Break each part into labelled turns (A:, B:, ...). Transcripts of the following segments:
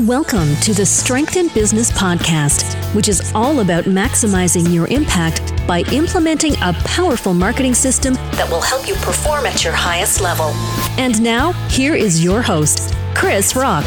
A: Welcome to the Strength in Business podcast, which is all about maximizing your impact by implementing a powerful marketing system that will help you perform at your highest level. And now, here is your host, Krisz Rokk.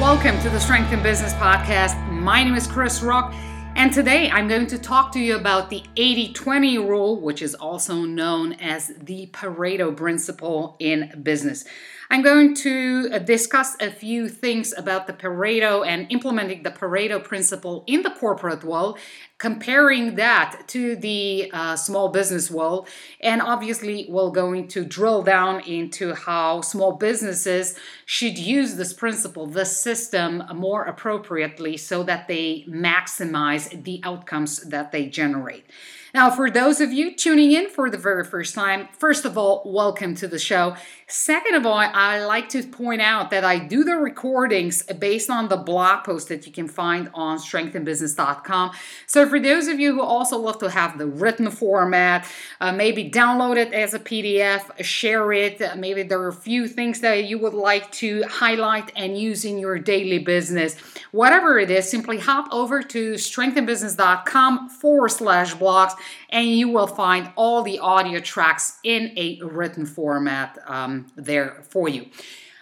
B: Welcome to the Strength in Business podcast. My name is Krisz Rokk. And today I'm going to talk to you about the 80 20 rule, which is also known as the Pareto principle in business. I'm going to discuss a few things about the Pareto and implementing the Pareto principle in the corporate world, comparing that to the uh, small business world. And obviously, we're going to drill down into how small businesses should use this principle, this system, more appropriately so that they maximize the outcomes that they generate. Now, for those of you tuning in for the very first time, first of all, welcome to the show. Second of all, I like to point out that I do the recordings based on the blog post that you can find on strengthinbusiness.com. So, for those of you who also love to have the written format, uh, maybe download it as a PDF, share it. Uh, maybe there are a few things that you would like to highlight and use in your daily business. Whatever it is, simply hop over to strengthinbusiness.com forward slash blogs and you will find all the audio tracks in a written format um, there for you.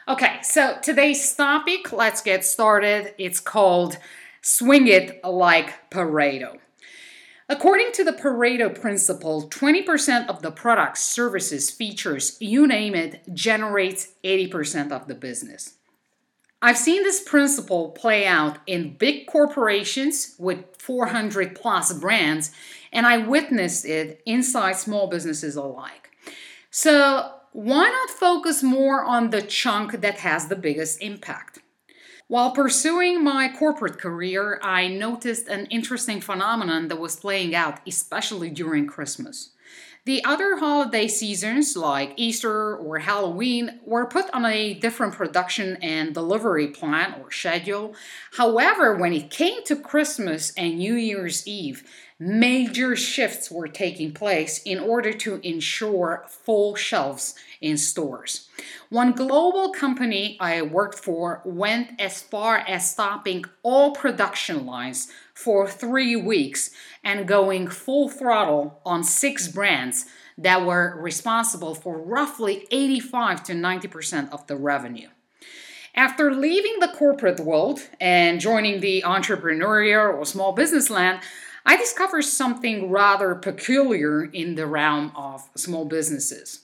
B: Okay, so today's topic, let's get started. It's called Swing It Like Pareto. According to the Pareto principle, 20% of the products, services, features, you name it, generates 80% of the business. I've seen this principle play out in big corporations with 400 plus brands, and I witnessed it inside small businesses alike. So, why not focus more on the chunk that has the biggest impact? While pursuing my corporate career, I noticed an interesting phenomenon that was playing out, especially during Christmas. The other holiday seasons, like Easter or Halloween, were put on a different production and delivery plan or schedule. However, when it came to Christmas and New Year's Eve, major shifts were taking place in order to ensure full shelves in stores. One global company I worked for went as far as stopping all production lines for three weeks and going full throttle on six brands that were responsible for roughly 85 to 90% of the revenue. After leaving the corporate world and joining the entrepreneurial or small business land, I discovered something rather peculiar in the realm of small businesses.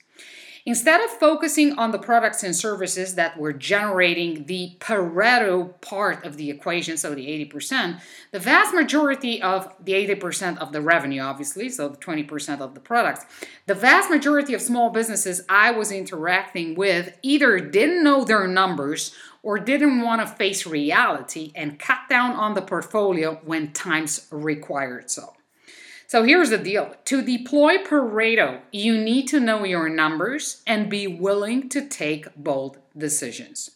B: Instead of focusing on the products and services that were generating the Pareto part of the equation, so the 80%, the vast majority of the 80% of the revenue, obviously, so the 20% of the products, the vast majority of small businesses I was interacting with either didn't know their numbers or didn't want to face reality and cut down on the portfolio when times required so. So here's the deal to deploy Pareto, you need to know your numbers and be willing to take bold decisions.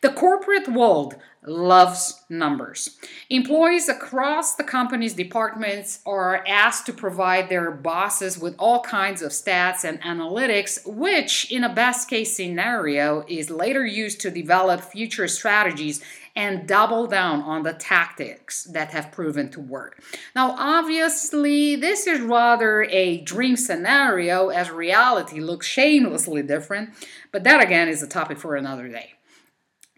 B: The corporate world loves numbers. Employees across the company's departments are asked to provide their bosses with all kinds of stats and analytics, which, in a best case scenario, is later used to develop future strategies and double down on the tactics that have proven to work. Now, obviously, this is rather a dream scenario as reality looks shamelessly different, but that again is a topic for another day.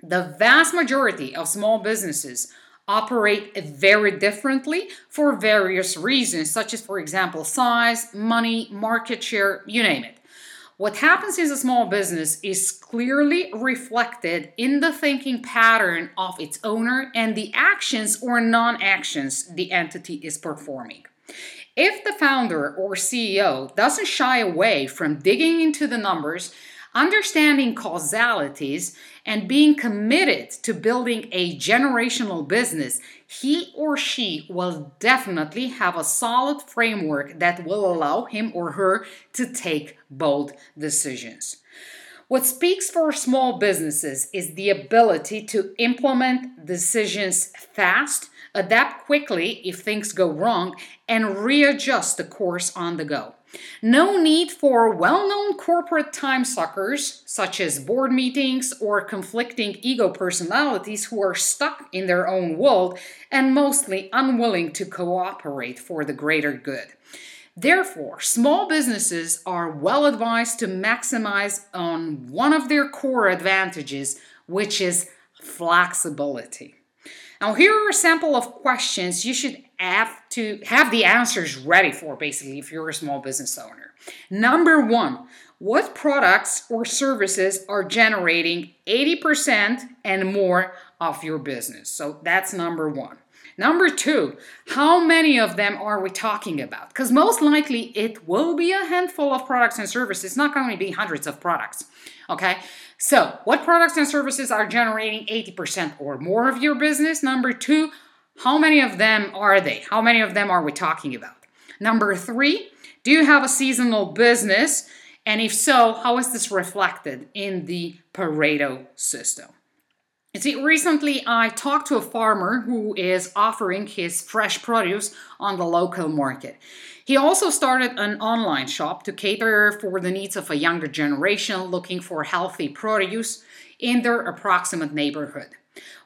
B: The vast majority of small businesses operate very differently for various reasons, such as, for example, size, money, market share, you name it. What happens in a small business is clearly reflected in the thinking pattern of its owner and the actions or non actions the entity is performing. If the founder or CEO doesn't shy away from digging into the numbers, understanding causalities, and being committed to building a generational business, he or she will definitely have a solid framework that will allow him or her to take bold decisions. What speaks for small businesses is the ability to implement decisions fast, adapt quickly if things go wrong, and readjust the course on the go. No need for well known corporate time suckers, such as board meetings or conflicting ego personalities who are stuck in their own world and mostly unwilling to cooperate for the greater good. Therefore, small businesses are well advised to maximize on one of their core advantages, which is flexibility. Now, here are a sample of questions you should have to have the answers ready for, basically, if you're a small business owner. Number one, what products or services are generating 80% and more of your business? So that's number one. Number two, how many of them are we talking about? Because most likely it will be a handful of products and services, it's not going to be hundreds of products. Okay, so what products and services are generating 80% or more of your business? Number two, how many of them are they? How many of them are we talking about? Number three, do you have a seasonal business? And if so, how is this reflected in the Pareto system? You see, recently I talked to a farmer who is offering his fresh produce on the local market. He also started an online shop to cater for the needs of a younger generation looking for healthy produce in their approximate neighborhood.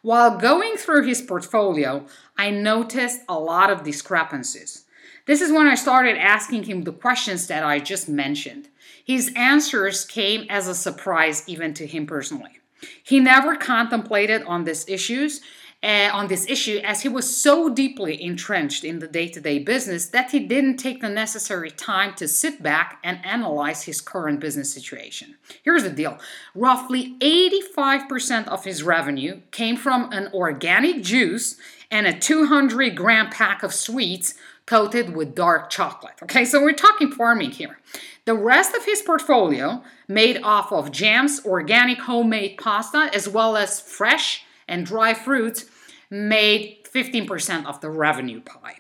B: While going through his portfolio, I noticed a lot of discrepancies. This is when I started asking him the questions that I just mentioned. His answers came as a surprise even to him personally. He never contemplated on these issues, uh, on this issue, as he was so deeply entrenched in the day-to-day business that he didn't take the necessary time to sit back and analyze his current business situation. Here's the deal: roughly 85% of his revenue came from an organic juice and a 200 gram pack of sweets coated with dark chocolate. Okay, so we're talking farming here. The rest of his portfolio, made off of jams, organic homemade pasta, as well as fresh and dry fruits, made 15% of the revenue pie.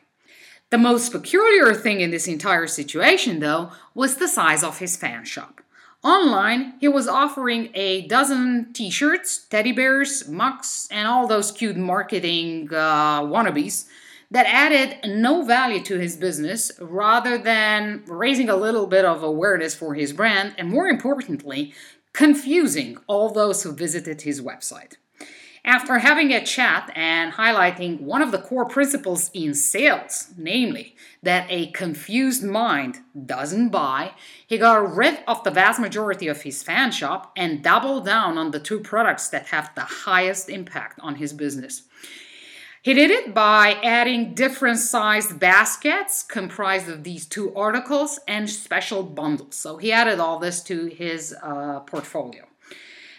B: The most peculiar thing in this entire situation, though, was the size of his fan shop. Online, he was offering a dozen t shirts, teddy bears, mugs, and all those cute marketing uh, wannabes that added no value to his business rather than raising a little bit of awareness for his brand and, more importantly, confusing all those who visited his website. After having a chat and highlighting one of the core principles in sales, namely that a confused mind doesn't buy, he got rid of the vast majority of his fan shop and doubled down on the two products that have the highest impact on his business. He did it by adding different sized baskets comprised of these two articles and special bundles. So he added all this to his uh, portfolio.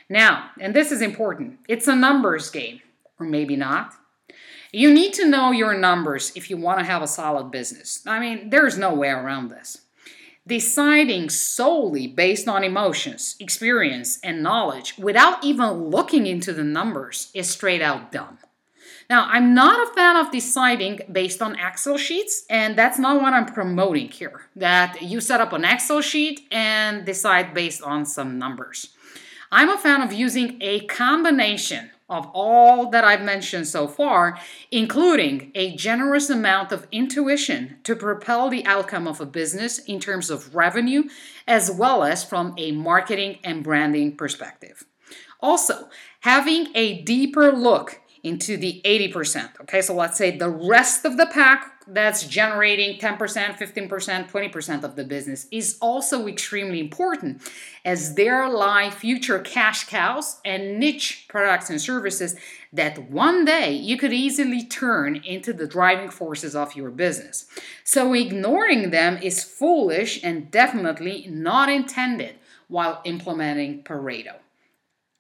B: Now, and this is important, it's a numbers game, or maybe not. You need to know your numbers if you want to have a solid business. I mean, there's no way around this. Deciding solely based on emotions, experience, and knowledge without even looking into the numbers is straight out dumb. Now, I'm not a fan of deciding based on Excel sheets, and that's not what I'm promoting here. That you set up an Excel sheet and decide based on some numbers. I'm a fan of using a combination of all that I've mentioned so far, including a generous amount of intuition to propel the outcome of a business in terms of revenue, as well as from a marketing and branding perspective. Also, having a deeper look into the 80%. Okay, so let's say the rest of the pack that's generating 10%, 15%, 20% of the business is also extremely important as there lie future cash cows and niche products and services that one day you could easily turn into the driving forces of your business. So ignoring them is foolish and definitely not intended while implementing Pareto.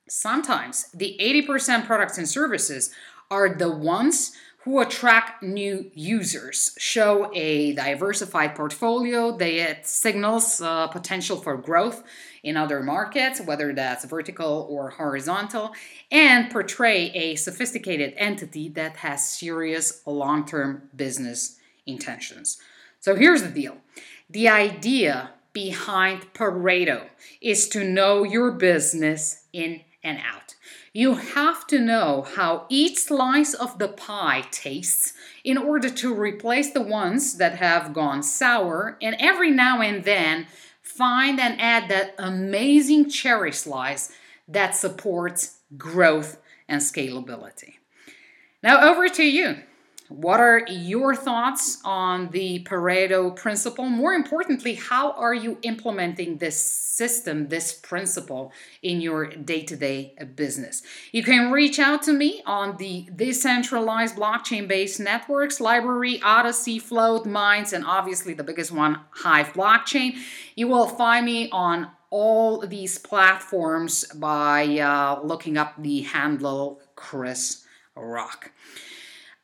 B: Sometimes the 80% products and services are the ones who attract new users, show a diversified portfolio, they signals uh, potential for growth in other markets, whether that's vertical or horizontal, and portray a sophisticated entity that has serious long term business intentions. So here's the deal the idea behind Pareto is to know your business in and out. You have to know how each slice of the pie tastes in order to replace the ones that have gone sour, and every now and then find and add that amazing cherry slice that supports growth and scalability. Now, over to you. What are your thoughts on the Pareto principle? More importantly, how are you implementing this system, this principle in your day to day business? You can reach out to me on the decentralized blockchain based networks, LBRY, Odysee, Float, Minds, and obviously the biggest one, Hive Blockchain. You will find me on all these platforms by uh, looking up the handle Krisz Rokk.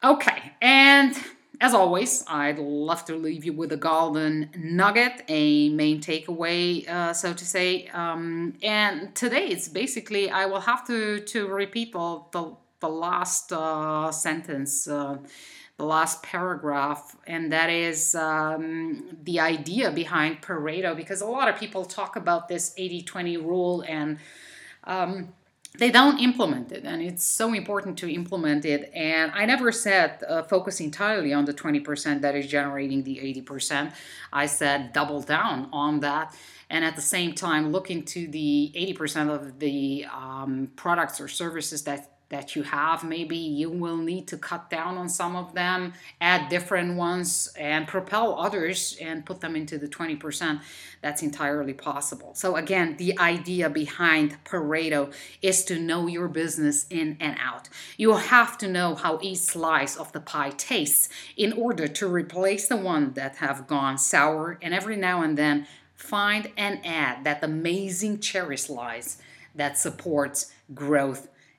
B: Okay, and as always, I'd love to leave you with a golden nugget, a main takeaway, uh, so to say. Um, and today, it's basically I will have to to repeat the the, the last uh, sentence. Uh, the last paragraph, and that is um, the idea behind Pareto, because a lot of people talk about this 80 20 rule and um, they don't implement it and it's so important to implement it and i never said uh, focus entirely on the 20% that is generating the 80% i said double down on that and at the same time look into the 80% of the um, products or services that that you have. Maybe you will need to cut down on some of them, add different ones, and propel others and put them into the 20%. That's entirely possible. So, again, the idea behind Pareto is to know your business in and out. You have to know how each slice of the pie tastes in order to replace the one that have gone sour and every now and then find and add that amazing cherry slice that supports growth